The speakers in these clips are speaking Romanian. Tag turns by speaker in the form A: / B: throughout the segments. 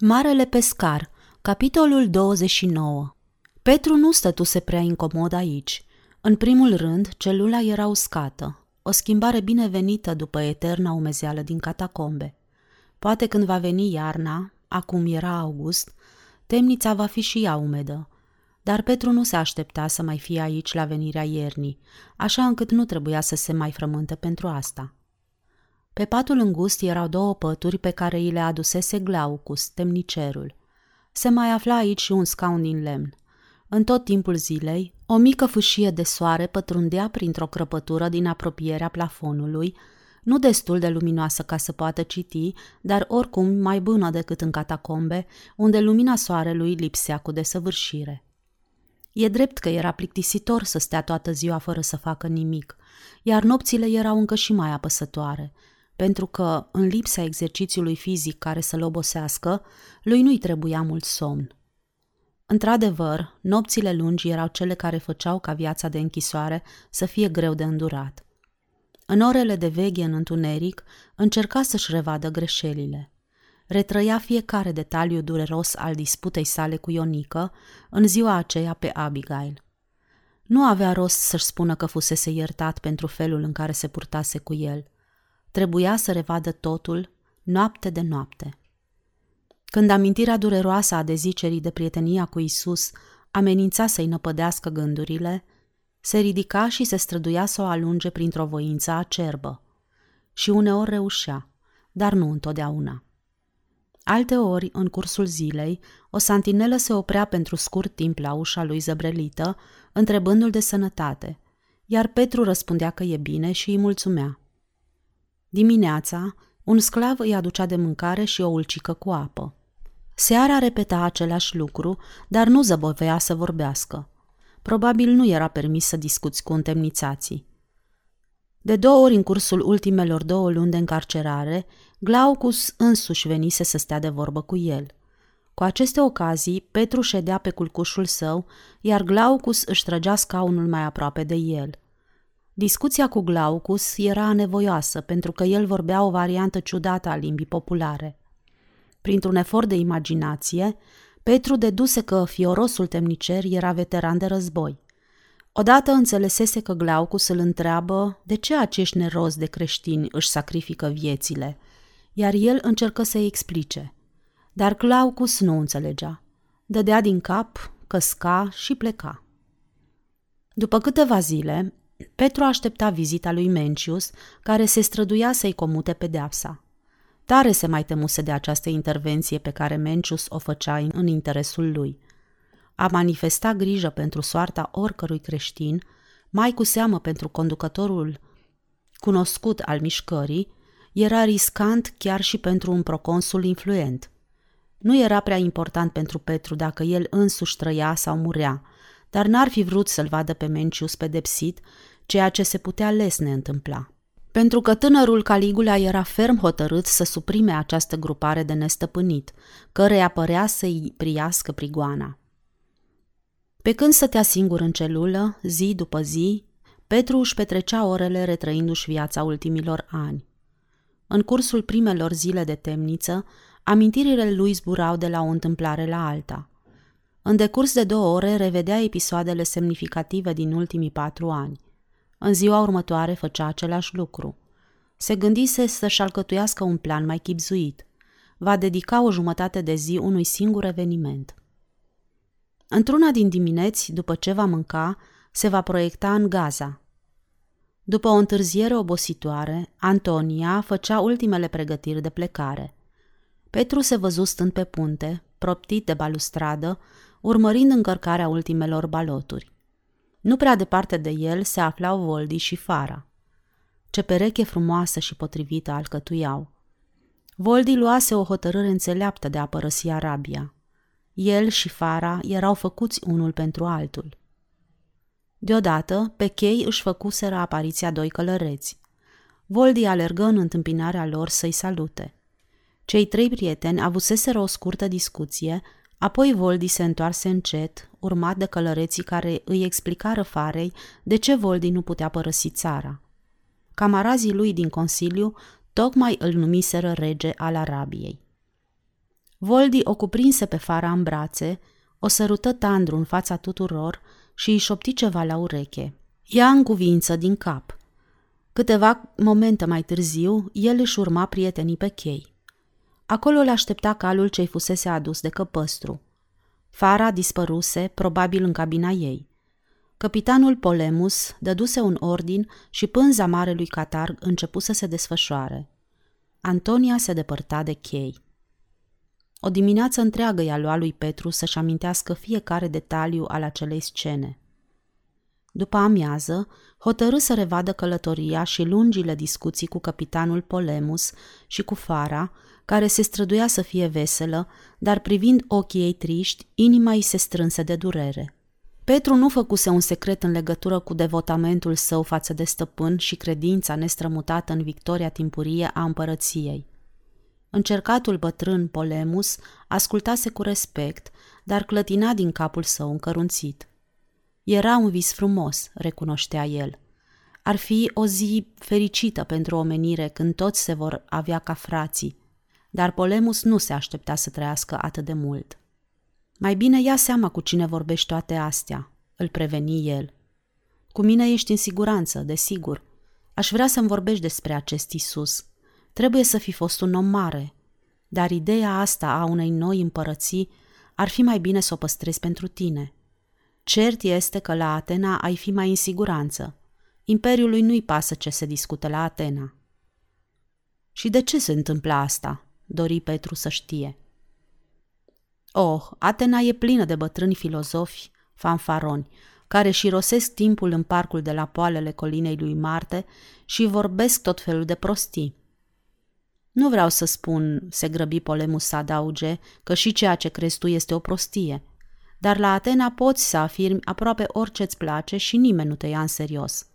A: Marele pescar, capitolul 29 Petru nu stătuse prea incomod aici. În primul rând, celula era uscată, o schimbare binevenită după eterna umezeală din catacombe. Poate când va veni iarna, acum era august, temnița va fi și ea umedă. Dar Petru nu se aștepta să mai fie aici la venirea iernii, așa încât nu trebuia să se mai frământe pentru asta. Pe patul îngust erau două pături pe care îi le adusese Glaucus, temnicerul. Se mai afla aici și un scaun din lemn. În tot timpul zilei, o mică fâșie de soare pătrundea printr-o crăpătură din apropierea plafonului, nu destul de luminoasă ca să poată citi, dar oricum mai bună decât în catacombe, unde lumina soarelui lipsea cu desăvârșire. E drept că era plictisitor să stea toată ziua fără să facă nimic, iar nopțile erau încă și mai apăsătoare, pentru că, în lipsa exercițiului fizic care să-l obosească, lui nu-i trebuia mult somn. Într-adevăr, nopțile lungi erau cele care făceau ca viața de închisoare să fie greu de îndurat. În orele de veghe în întuneric, încerca să-și revadă greșelile. Retrăia fiecare detaliu dureros al disputei sale cu Ionică în ziua aceea pe Abigail. Nu avea rost să-și spună că fusese iertat pentru felul în care se purtase cu el. Trebuia să revadă totul, noapte de noapte. Când amintirea dureroasă a dezicerii de prietenia cu Isus amenința să-i năpădească gândurile, se ridica și se străduia să o alunge printr-o voință acerbă. Și uneori reușea, dar nu întotdeauna. Alte ori, în cursul zilei, o santinelă se oprea pentru scurt timp la ușa lui zăbrelită, întrebându-l de sănătate, iar Petru răspundea că e bine și îi mulțumea. Dimineața, un sclav îi aducea de mâncare și o ulcică cu apă. Seara repeta același lucru, dar nu zăbovea să vorbească. Probabil nu era permis să discuți cu întemnițații. De două ori în cursul ultimelor două luni de încarcerare, Glaucus însuși venise să stea de vorbă cu el. Cu aceste ocazii, Petru ședea pe culcușul său, iar Glaucus își trăgea scaunul mai aproape de el. Discuția cu Glaucus era nevoioasă, pentru că el vorbea o variantă ciudată a limbii populare. Printr-un efort de imaginație, Petru deduse că fiorosul temnicer era veteran de război. Odată înțelesese că Glaucus îl întreabă de ce acești nerozi de creștini își sacrifică viețile, iar el încercă să-i explice. Dar Glaucus nu înțelegea. Dădea din cap, căsca și pleca. După câteva zile, Petru aștepta vizita lui Mencius, care se străduia să-i comute pedeapsa. Tare se mai temuse de această intervenție pe care Mencius o făcea în interesul lui. A manifesta grijă pentru soarta oricărui creștin, mai cu seamă pentru conducătorul cunoscut al mișcării, era riscant chiar și pentru un proconsul influent. Nu era prea important pentru Petru dacă el însuși trăia sau murea, dar n-ar fi vrut să-l vadă pe Mencius pedepsit, ceea ce se putea lesne întâmpla pentru că tânărul Caligula era ferm hotărât să suprime această grupare de nestăpânit, căreia părea să-i priască prigoana. Pe când stătea singur în celulă, zi după zi, Petru își petrecea orele retrăindu-și viața ultimilor ani. În cursul primelor zile de temniță, amintirile lui zburau de la o întâmplare la alta. În decurs de două ore revedea episoadele semnificative din ultimii patru ani. În ziua următoare făcea același lucru. Se gândise să-și alcătuiască un plan mai chipzuit. Va dedica o jumătate de zi unui singur eveniment. Într-una din dimineți, după ce va mânca, se va proiecta în Gaza. După o întârziere obositoare, Antonia făcea ultimele pregătiri de plecare. Petru se văzu stând pe punte, proptit de balustradă, urmărind încărcarea ultimelor baloturi. Nu prea departe de el se aflau Voldi și Fara. Ce pereche frumoasă și potrivită alcătuiau. Voldi luase o hotărâre înțeleaptă de a părăsi Arabia. El și Fara erau făcuți unul pentru altul. Deodată, pe chei își făcuseră apariția doi călăreți. Voldi alergă în întâmpinarea lor să-i salute. Cei trei prieteni avuseseră o scurtă discuție Apoi Voldi se întoarse încet, urmat de călăreții care îi explicară farei de ce Voldi nu putea părăsi țara. Camarazii lui din Consiliu tocmai îl numiseră rege al Arabiei. Voldi o cuprinse pe Fara în brațe, o sărută tandru în fața tuturor și îi șopti ceva la ureche. Ea în cuvință din cap. Câteva momente mai târziu, el își urma prietenii pe chei. Acolo îl aștepta calul ce-i fusese adus de căpăstru. Fara dispăruse, probabil în cabina ei. Capitanul Polemus dăduse un ordin și pânza marelui catarg începu să se desfășoare. Antonia se depărta de chei. O dimineață întreagă i-a luat lui Petru să-și amintească fiecare detaliu al acelei scene. După amiază, hotărâ să revadă călătoria și lungile discuții cu capitanul Polemus și cu Fara, care se străduia să fie veselă, dar privind ochii ei triști, inima îi se strânse de durere. Petru nu făcuse un secret în legătură cu devotamentul său față de stăpân și credința nestrămutată în victoria timpurie a împărăției. Încercatul bătrân Polemus ascultase cu respect, dar clătina din capul său încărunțit. Era un vis frumos, recunoștea el. Ar fi o zi fericită pentru omenire când toți se vor avea ca frații, dar Polemus nu se aștepta să trăiască atât de mult. Mai bine ia seama cu cine vorbești toate astea, îl preveni el. Cu mine ești în siguranță, desigur. Aș vrea să-mi vorbești despre acest Isus. Trebuie să fi fost un om mare, dar ideea asta a unei noi împărății ar fi mai bine să o păstrezi pentru tine. Cert este că la Atena ai fi mai în siguranță. Imperiului nu-i pasă ce se discută la Atena. Și de ce se întâmplă asta? Dori Petru să știe. Oh, Atena e plină de bătrâni filozofi, fanfaroni, care și rosesc timpul în parcul de la poalele colinei lui Marte și vorbesc tot felul de prostii. Nu vreau să spun, se grăbi Polemus să adauge, că și ceea ce crezi tu este o prostie. Dar la Atena poți să afirmi aproape orice îți place și nimeni nu te ia în serios.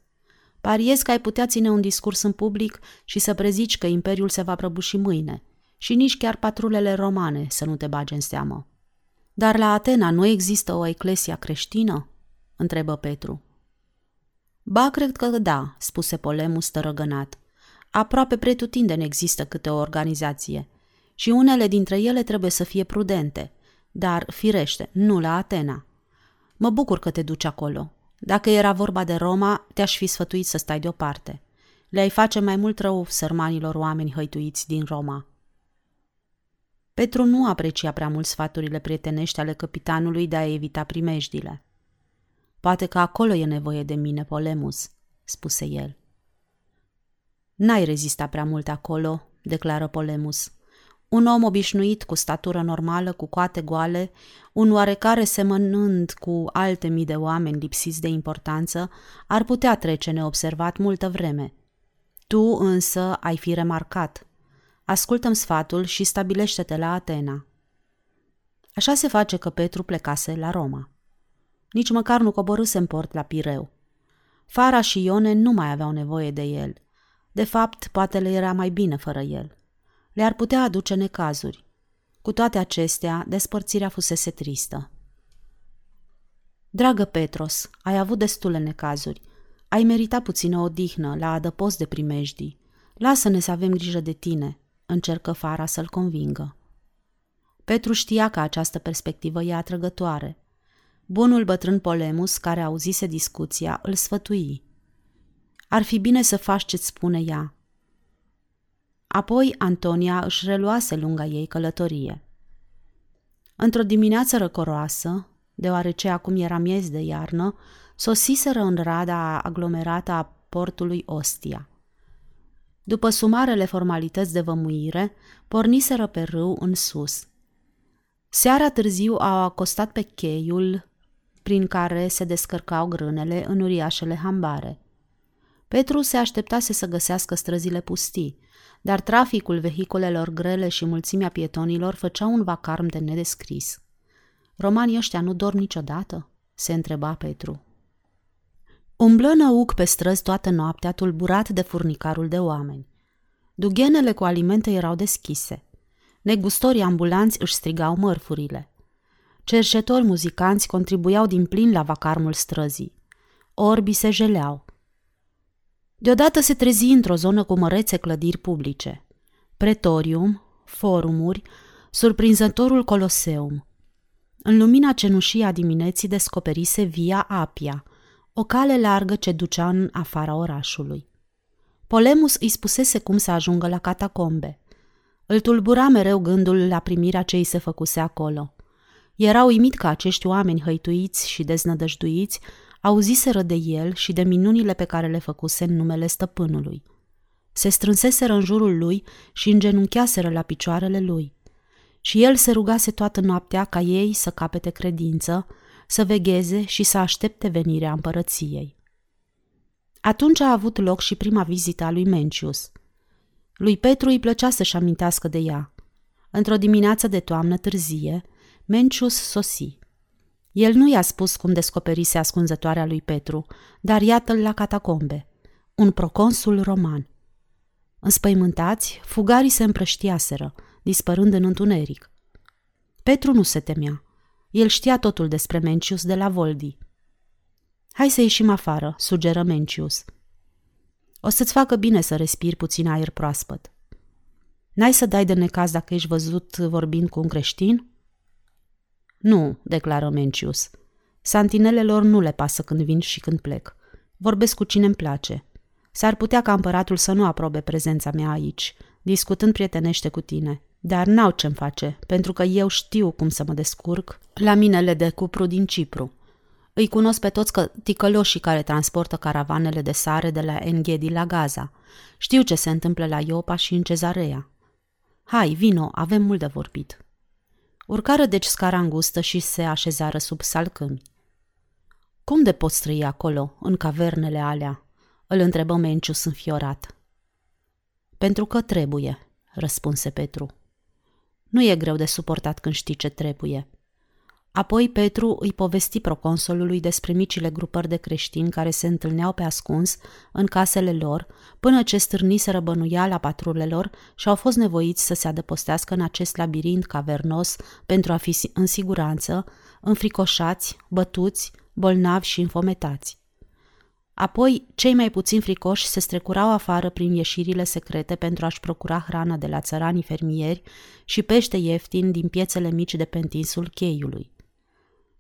A: Pariez că ai putea ține un discurs în public și să prezici că imperiul se va prăbuși mâine. Și nici chiar patrulele romane să nu te bage în seamă. Dar la Atena nu există o eclesia creștină? întrebă Petru. Ba, cred că da, spuse Polemus tărăgănat. Aproape pretutindeni există câte o organizație și unele dintre ele trebuie să fie prudente, dar, firește, nu la Atena. Mă bucur că te duci acolo. Dacă era vorba de Roma, te-aș fi sfătuit să stai deoparte. Le-ai face mai mult rău sărmanilor oameni hăituiți din Roma. Petru nu aprecia prea mult sfaturile prietenești ale capitanului de a evita primejdile. Poate că acolo e nevoie de mine, Polemus, spuse el. N-ai rezistat prea mult acolo, declară Polemus. Un om obișnuit cu statură normală, cu coate goale, un oarecare semănând cu alte mii de oameni lipsiți de importanță, ar putea trece neobservat multă vreme. Tu însă ai fi remarcat. Ascultăm sfatul și stabilește-te la Atena. Așa se face că Petru plecase la Roma. Nici măcar nu coborâse în port la Pireu. Fara și Ione nu mai aveau nevoie de el. De fapt, poate le era mai bine fără el. Le-ar putea aduce necazuri. Cu toate acestea, despărțirea fusese tristă. Dragă Petros, ai avut destule necazuri. Ai meritat puțină odihnă la adăpost de primejdii. Lasă-ne să avem grijă de tine, încercă Fara să-l convingă. Petru știa că această perspectivă e atrăgătoare. Bunul bătrân Polemus, care auzise discuția, îl sfătui. Ar fi bine să faci ce-ți spune ea. Apoi Antonia își reluase lunga ei călătorie. Într-o dimineață răcoroasă, deoarece acum era miez de iarnă, sosiseră în rada aglomerată a portului Ostia. După sumarele formalități de vămuire, porniseră pe râu în sus. Seara târziu au acostat pe cheiul prin care se descărcau grânele în uriașele hambare. Petru se așteptase să găsească străzile pustii, dar traficul vehiculelor grele și mulțimea pietonilor făceau un vacarm de nedescris. Romanii ăștia nu dorm niciodată? se întreba Petru. Umblă năuc pe străzi toată noaptea, tulburat de furnicarul de oameni. Dughenele cu alimente erau deschise. Negustorii ambulanți își strigau mărfurile. Cerșetori muzicanți contribuiau din plin la vacarmul străzii. Orbii se jeleau. Deodată se trezi într-o zonă cu mărețe clădiri publice. Pretorium, forumuri, surprinzătorul Coloseum. În lumina cenușii a dimineții descoperise Via Apia, o cale largă ce ducea în afara orașului. Polemus îi spusese cum să ajungă la catacombe. Îl tulbura mereu gândul la primirea ce îi se făcuse acolo. Era uimit că acești oameni hăituiți și deznădăjduiți auziseră de el și de minunile pe care le făcuse în numele stăpânului. Se strânseseră în jurul lui și îngenuncheaseră la picioarele lui. Și el se rugase toată noaptea ca ei să capete credință, să vegheze și să aștepte venirea împărăției. Atunci a avut loc și prima vizită a lui Mencius. Lui Petru îi plăcea să-și amintească de ea. Într-o dimineață de toamnă târzie, Mencius sosi. El nu i-a spus cum descoperise ascunzătoarea lui Petru, dar iată-l la catacombe, un proconsul roman. Înspăimântați, fugarii se împrăștiaseră, dispărând în întuneric. Petru nu se temea. El știa totul despre Mencius de la Voldi. Hai să ieșim afară, sugeră Mencius. O să-ți facă bine să respiri puțin aer proaspăt. N-ai să dai de necaz dacă ești văzut vorbind cu un creștin? Nu, declară Mencius. Santinelelor nu le pasă când vin și când plec. Vorbesc cu cine îmi place. S-ar putea ca împăratul să nu aprobe prezența mea aici, discutând prietenește cu tine. Dar n-au ce-mi face, pentru că eu știu cum să mă descurc la minele de cupru din Cipru. Îi cunosc pe toți că ticăloșii care transportă caravanele de sare de la Enghedi la Gaza. Știu ce se întâmplă la Iopa și în Cezarea. Hai, vino, avem mult de vorbit. Urcară deci scara îngustă și se așezară sub salcâmi. Cum de poți trăi acolo, în cavernele alea?" îl întrebă Mencius înfiorat. Pentru că trebuie, răspunse Petru. Nu e greu de suportat când știi ce trebuie. Apoi Petru îi povesti proconsolului despre micile grupări de creștini care se întâlneau pe ascuns în casele lor, până ce stârniseră bănuiala patrulelor și au fost nevoiți să se adăpostească în acest labirint cavernos pentru a fi în siguranță, înfricoșați, bătuți, bolnavi și înfometați. Apoi, cei mai puțin fricoși se strecurau afară prin ieșirile secrete pentru a-și procura hrană de la țăranii fermieri și pește ieftin din piețele mici de pe întinsul cheiului.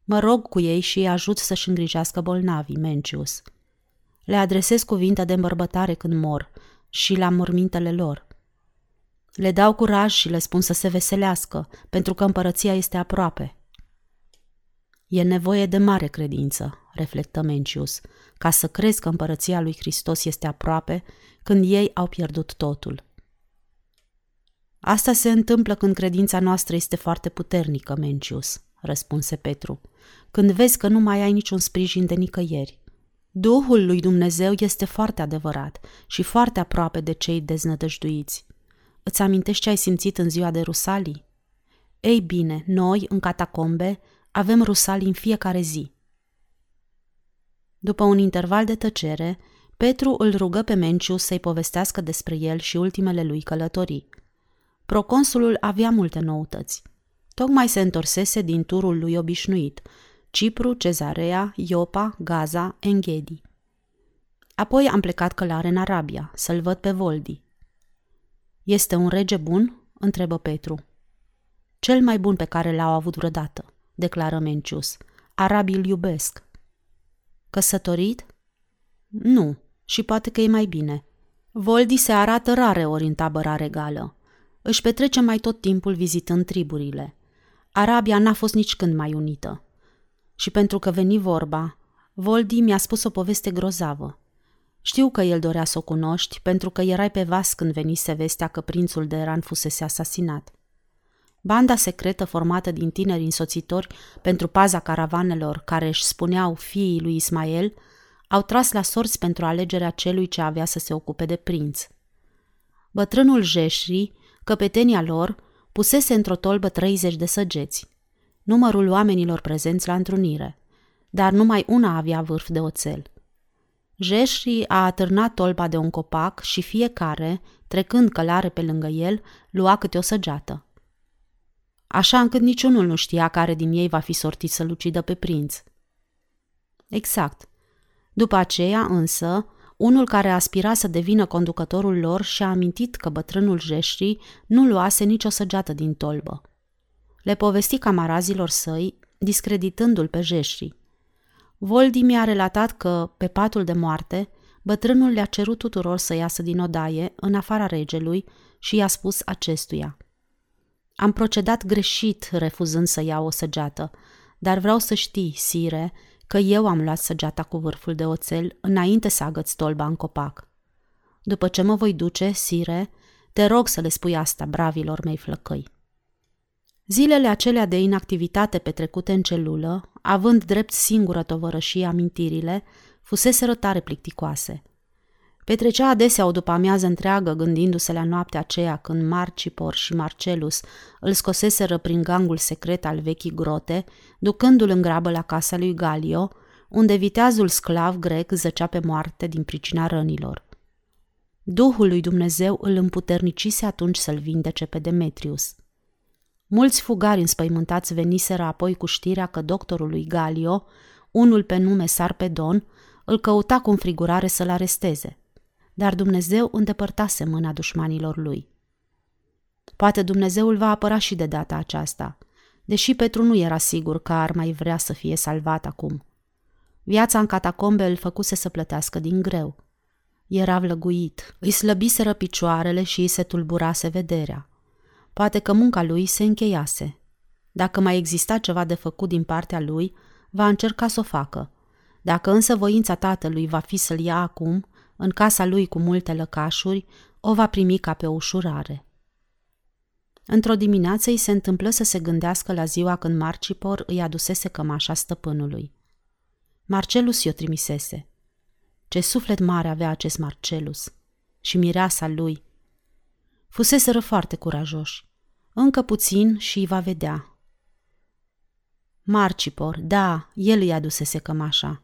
A: Mă rog cu ei și îi ajut să-și îngrijească bolnavii, Mencius. Le adresez cuvinte de îmbărbătare când mor și la mormintele lor. Le dau curaj și le spun să se veselească, pentru că împărăția este aproape. E nevoie de mare credință, reflectă Mencius, ca să crezi că împărăția lui Hristos este aproape când ei au pierdut totul. Asta se întâmplă când credința noastră este foarte puternică, Mencius, răspunse Petru, când vezi că nu mai ai niciun sprijin de nicăieri. Duhul lui Dumnezeu este foarte adevărat și foarte aproape de cei deznădăjduiți. Îți amintești ce ai simțit în ziua de Rusalii? Ei bine, noi, în catacombe, avem Rusalii în fiecare zi. După un interval de tăcere, Petru îl rugă pe Menciu să-i povestească despre el și ultimele lui călătorii. Proconsulul avea multe noutăți. Tocmai se întorsese din turul lui obișnuit, Cipru, Cezarea, Iopa, Gaza, Enghedi. Apoi am plecat călare în Arabia, să-l văd pe Voldi. Este un rege bun?" întrebă Petru. Cel mai bun pe care l-au avut vreodată, declară Mencius. Arabii îl iubesc. Căsătorit? Nu, și poate că e mai bine. Voldi se arată rare ori în tabăra regală. Își petrece mai tot timpul vizitând triburile. Arabia n-a fost nici când mai unită. Și pentru că veni vorba, Voldi mi-a spus o poveste grozavă. Știu că el dorea să o cunoști, pentru că erai pe vas când venise vestea că prințul de Eran fusese asasinat. Banda secretă formată din tineri însoțitori pentru paza caravanelor care își spuneau fiii lui Ismael, au tras la sorți pentru alegerea celui ce avea să se ocupe de prinț. Bătrânul Jeșri, căpetenia lor, pusese într-o tolbă 30 de săgeți. Numărul oamenilor prezenți la întrunire, dar numai una avea vârf de oțel. Jeșri a atârnat tolba de un copac și fiecare, trecând călare pe lângă el, lua câte o săgeată așa încât niciunul nu știa care din ei va fi sortit să-l ucidă pe prinț. Exact. După aceea, însă, unul care aspira să devină conducătorul lor și-a amintit că bătrânul Jeșrii nu luase nicio săgeată din tolbă. Le povesti camarazilor săi, discreditându-l pe jeșrii. Voldi mi-a relatat că, pe patul de moarte, bătrânul le-a cerut tuturor să iasă din odaie, în afara regelui, și i-a spus acestuia. Am procedat greșit refuzând să iau o săgeată, dar vreau să știi, sire, că eu am luat săgeata cu vârful de oțel înainte să agăț stolba în copac. După ce mă voi duce, sire, te rog să le spui asta bravilor mei flăcăi. Zilele acelea de inactivitate petrecute în celulă, având drept singură tovărășie amintirile, fusese tare plicticoase. Petrecea adesea o după amiază întreagă gândindu-se la noaptea aceea când Marcipor și Marcelus îl scoseseră prin gangul secret al vechii grote, ducându-l în grabă la casa lui Galio, unde viteazul sclav grec zăcea pe moarte din pricina rănilor. Duhul lui Dumnezeu îl împuternicise atunci să-l vindece pe Demetrius – Mulți fugari înspăimântați veniseră apoi cu știrea că doctorul lui Galio, unul pe nume Sarpedon, îl căuta cu înfrigurare să-l aresteze. Dar Dumnezeu îndepărtase mâna dușmanilor lui. Poate Dumnezeu îl va apăra și de data aceasta, deși Petru nu era sigur că ar mai vrea să fie salvat acum. Viața în catacombe îl făcuse să plătească din greu. Era vlăguit, îi slăbiseră picioarele și îi se tulburase vederea. Poate că munca lui se încheiase. Dacă mai exista ceva de făcut din partea lui, va încerca să o facă. Dacă însă voința tatălui va fi să-l ia acum, în casa lui cu multe lăcașuri, o va primi ca pe o ușurare. Într-o dimineață îi se întâmplă să se gândească la ziua când Marcipor îi adusese cămașa stăpânului. Marcelus i-o trimisese. Ce suflet mare avea acest Marcelus! Și mireasa lui, Fuseseră foarte curajoși. Încă puțin și îi va vedea. Marcipor, da, el îi adusese cămașa.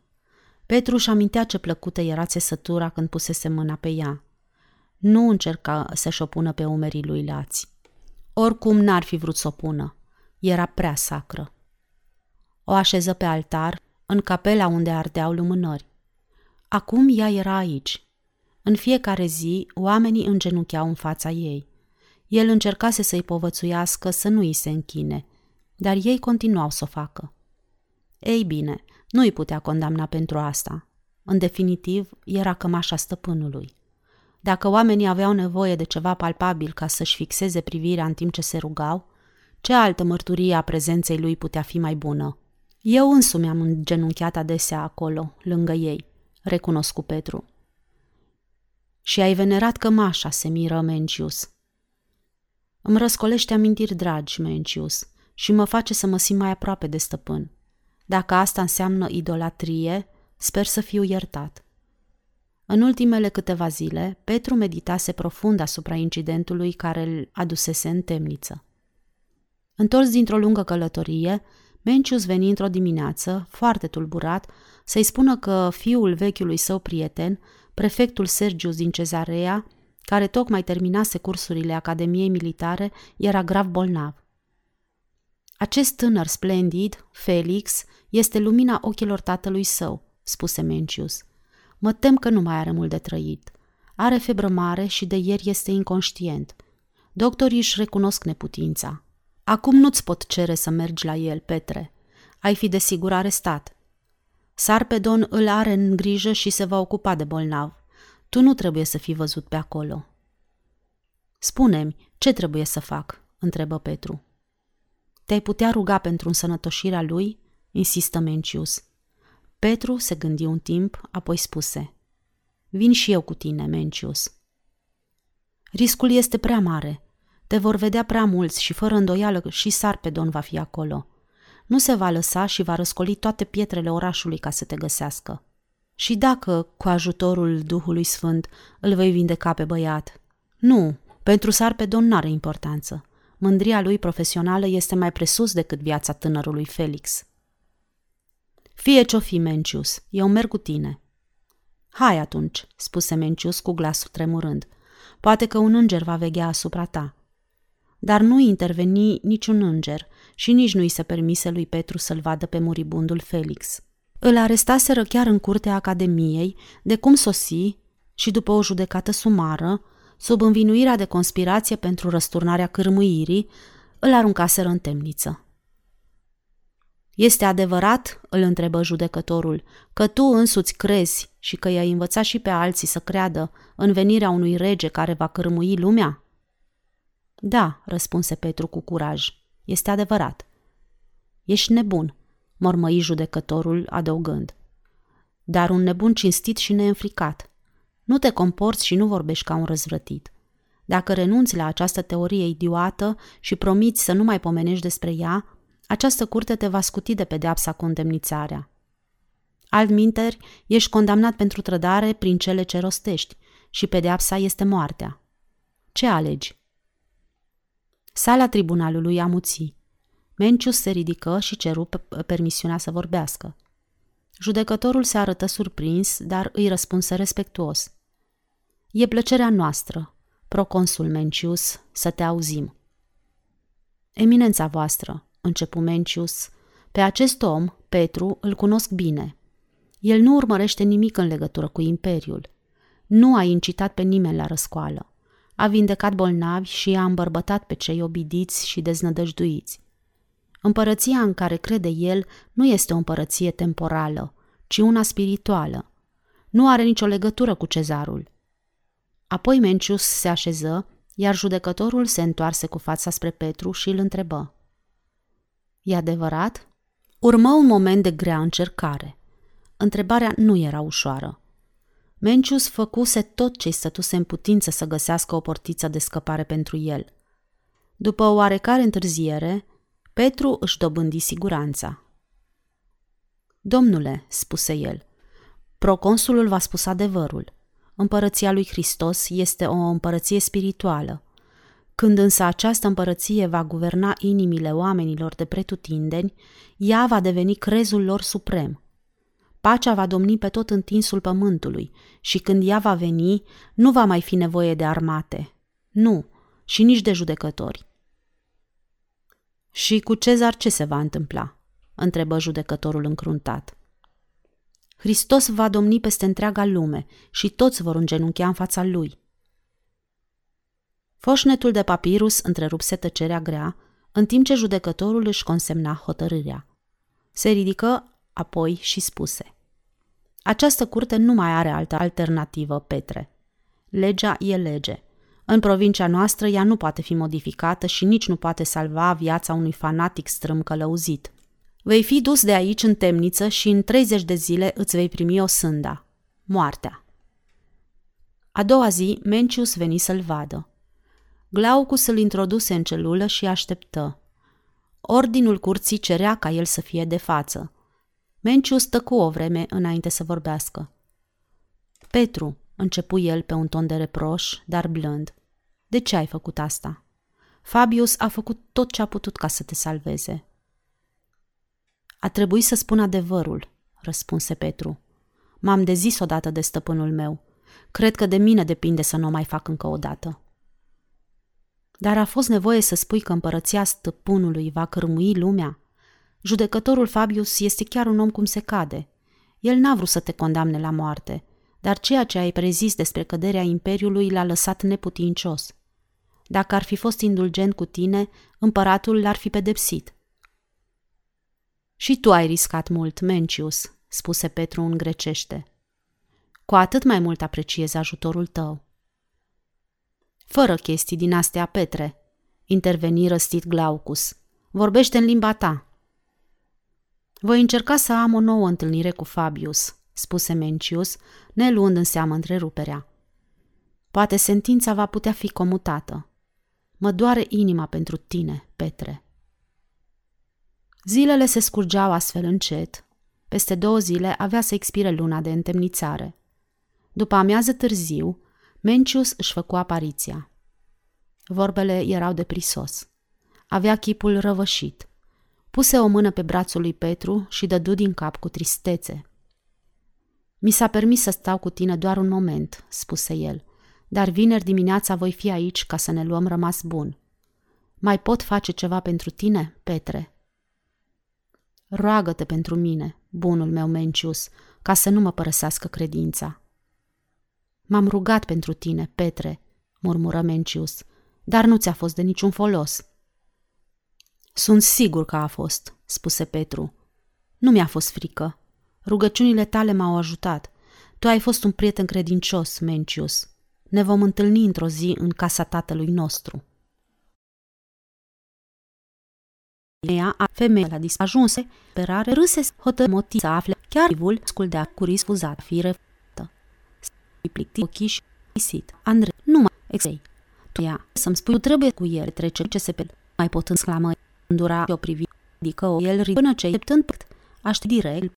A: Petru își amintea ce plăcută era țesătura când pusese mâna pe ea. Nu încerca să-și o pună pe umerii lui lați. Oricum n-ar fi vrut să o pună. Era prea sacră. O așeză pe altar, în capela unde ardeau lumânări. Acum ea era aici, în fiecare zi, oamenii îngenuncheau în fața ei. El încercase să-i povățuiască să nu îi se închine, dar ei continuau să o facă. Ei bine, nu îi putea condamna pentru asta. În definitiv, era cămașa stăpânului. Dacă oamenii aveau nevoie de ceva palpabil ca să-și fixeze privirea în timp ce se rugau, ce altă mărturie a prezenței lui putea fi mai bună? Eu însumi am îngenunchiat adesea acolo, lângă ei, recunosc Petru și ai venerat cămașa, se miră Mencius. Îmi răscolește amintiri dragi, Mencius, și mă face să mă simt mai aproape de stăpân. Dacă asta înseamnă idolatrie, sper să fiu iertat. În ultimele câteva zile, Petru meditase profund asupra incidentului care îl adusese în temniță. Întors dintr-o lungă călătorie, Mencius veni într-o dimineață, foarte tulburat, să-i spună că fiul vechiului său prieten prefectul Sergius din Cezarea, care tocmai terminase cursurile Academiei Militare, era grav bolnav. Acest tânăr splendid, Felix, este lumina ochilor tatălui său, spuse Mencius. Mă tem că nu mai are mult de trăit. Are febră mare și de ieri este inconștient. Doctorii își recunosc neputința. Acum nu-ți pot cere să mergi la el, Petre. Ai fi desigur arestat. Sarpedon îl are în grijă și se va ocupa de bolnav. Tu nu trebuie să fii văzut pe acolo. Spune-mi, ce trebuie să fac? întrebă Petru. Te-ai putea ruga pentru însănătoșirea lui? insistă Mencius. Petru se gândi un timp, apoi spuse. Vin și eu cu tine, Mencius. Riscul este prea mare. Te vor vedea prea mulți și fără îndoială și Sarpedon va fi acolo nu se va lăsa și va răscoli toate pietrele orașului ca să te găsească. Și dacă, cu ajutorul Duhului Sfânt, îl vei vindeca pe băiat? Nu, pentru Sarpedon n-are importanță. Mândria lui profesională este mai presus decât viața tânărului Felix. Fie ce-o fi, Mencius, eu merg cu tine. Hai atunci, spuse Mencius cu glasul tremurând. Poate că un înger va veghea asupra ta. Dar nu interveni niciun înger și nici nu i se permise lui Petru să-l vadă pe muribundul Felix. Îl arestaseră chiar în curtea Academiei, de cum sosi și după o judecată sumară, sub învinuirea de conspirație pentru răsturnarea cârmuirii, îl aruncaseră în temniță. Este adevărat, îl întrebă judecătorul, că tu însuți crezi și că i-ai învățat și pe alții să creadă în venirea unui rege care va cărmui lumea? Da, răspunse Petru cu curaj. Este adevărat. Ești nebun, mormăi judecătorul adăugând. Dar un nebun cinstit și neînfricat. Nu te comporți și nu vorbești ca un răzvrătit. Dacă renunți la această teorie idiotă și promiți să nu mai pomenești despre ea, această curte te va scuti de pedeapsa cu îndemnițarea. Altminteri, ești condamnat pentru trădare prin cele ce rostești și pedeapsa este moartea. Ce alegi? Sala tribunalului amuții. Mencius se ridică și ceru permisiunea să vorbească. Judecătorul se arătă surprins, dar îi răspunse respectuos. E plăcerea noastră, proconsul Mencius, să te auzim. Eminența voastră, începu Mencius, pe acest om, Petru, îl cunosc bine. El nu urmărește nimic în legătură cu Imperiul. Nu a incitat pe nimeni la răscoală. A vindecat bolnavi și a îmbărbătat pe cei obidiți și deznădăjduiți. Împărăția în care crede el nu este o împărăție temporală, ci una spirituală. Nu are nicio legătură cu cezarul. Apoi Mencius se așeză, iar judecătorul se întoarse cu fața spre Petru și îl întrebă. E adevărat? Urmă un moment de grea încercare. Întrebarea nu era ușoară. Mencius făcuse tot ce-i stătuse în putință să găsească o portiță de scăpare pentru el. După o oarecare întârziere, Petru își dobândi siguranța. Domnule, spuse el, proconsulul v-a spus adevărul. Împărăția lui Hristos este o împărăție spirituală. Când însă această împărăție va guverna inimile oamenilor de pretutindeni, ea va deveni crezul lor suprem. Pacea va domni pe tot întinsul pământului și când ea va veni, nu va mai fi nevoie de armate. Nu, și nici de judecători. Și cu Cezar ce se va întâmpla? întrebă judecătorul încruntat. Hristos va domni peste întreaga lume și toți vor îngenunchea în fața lui. Foșnetul de papirus întrerupse tăcerea grea, în timp ce judecătorul își consemna hotărârea. Se ridică apoi și spuse. Această curte nu mai are altă alternativă, Petre. Legea e lege. În provincia noastră ea nu poate fi modificată și nici nu poate salva viața unui fanatic strâm călăuzit. Vei fi dus de aici în temniță și în 30 de zile îți vei primi o sânda. Moartea. A doua zi, Mencius veni să-l vadă. Glaucus îl introduse în celulă și așteptă. Ordinul curții cerea ca el să fie de față. Mencius tăcu o vreme înainte să vorbească. Petru, începu el pe un ton de reproș, dar blând. De ce ai făcut asta? Fabius a făcut tot ce a putut ca să te salveze. A trebuit să spun adevărul, răspunse Petru. M-am dezis odată de stăpânul meu. Cred că de mine depinde să nu o mai fac încă o dată. Dar a fost nevoie să spui că împărăția stăpânului va cărmui lumea? Judecătorul Fabius este chiar un om cum se cade. El n-a vrut să te condamne la moarte, dar ceea ce ai prezis despre căderea imperiului l-a lăsat neputincios. Dacă ar fi fost indulgent cu tine, împăratul l-ar fi pedepsit. Și tu ai riscat mult, Mencius, spuse Petru în grecește. Cu atât mai mult apreciez ajutorul tău. Fără chestii din astea, Petre, interveni răstit Glaucus. Vorbește în limba ta. Voi încerca să am o nouă întâlnire cu Fabius, spuse Mencius, ne luând în seamă întreruperea. Poate sentința va putea fi comutată. Mă doare inima pentru tine, Petre. Zilele se scurgeau astfel încet. Peste două zile avea să expire luna de întemnițare. După amiază târziu, Mencius își făcu apariția. Vorbele erau de prisos. Avea chipul răvășit. Puse o mână pe brațul lui Petru și dădu din cap cu tristețe. Mi s-a permis să stau cu tine doar un moment, spuse el, dar vineri dimineața voi fi aici ca să ne luăm rămas bun. Mai pot face ceva pentru tine, Petre? Roagă-te pentru mine, bunul meu Mencius, ca să nu mă părăsească credința. M-am rugat pentru tine, Petre, murmură Mencius, dar nu ți-a fost de niciun folos. Sunt sigur că a fost, spuse Petru. Nu mi-a fost frică. Rugăciunile tale m-au ajutat. Tu ai fost un prieten credincios, Mencius. Ne vom întâlni într-o zi în casa tatălui nostru. Ea, a femeia la dis ajunse, perare râse hotă motiv să afle chiar vul sculdea cu riscuzat fire îi plicti ochii și isit. Andrei, nu mai exei. Tu ea, să-mi spui, tu trebuie cu el trece ce se pe mai pot însclamă. Îndura și o privi, adică o el până ce e tânt, aștept direct,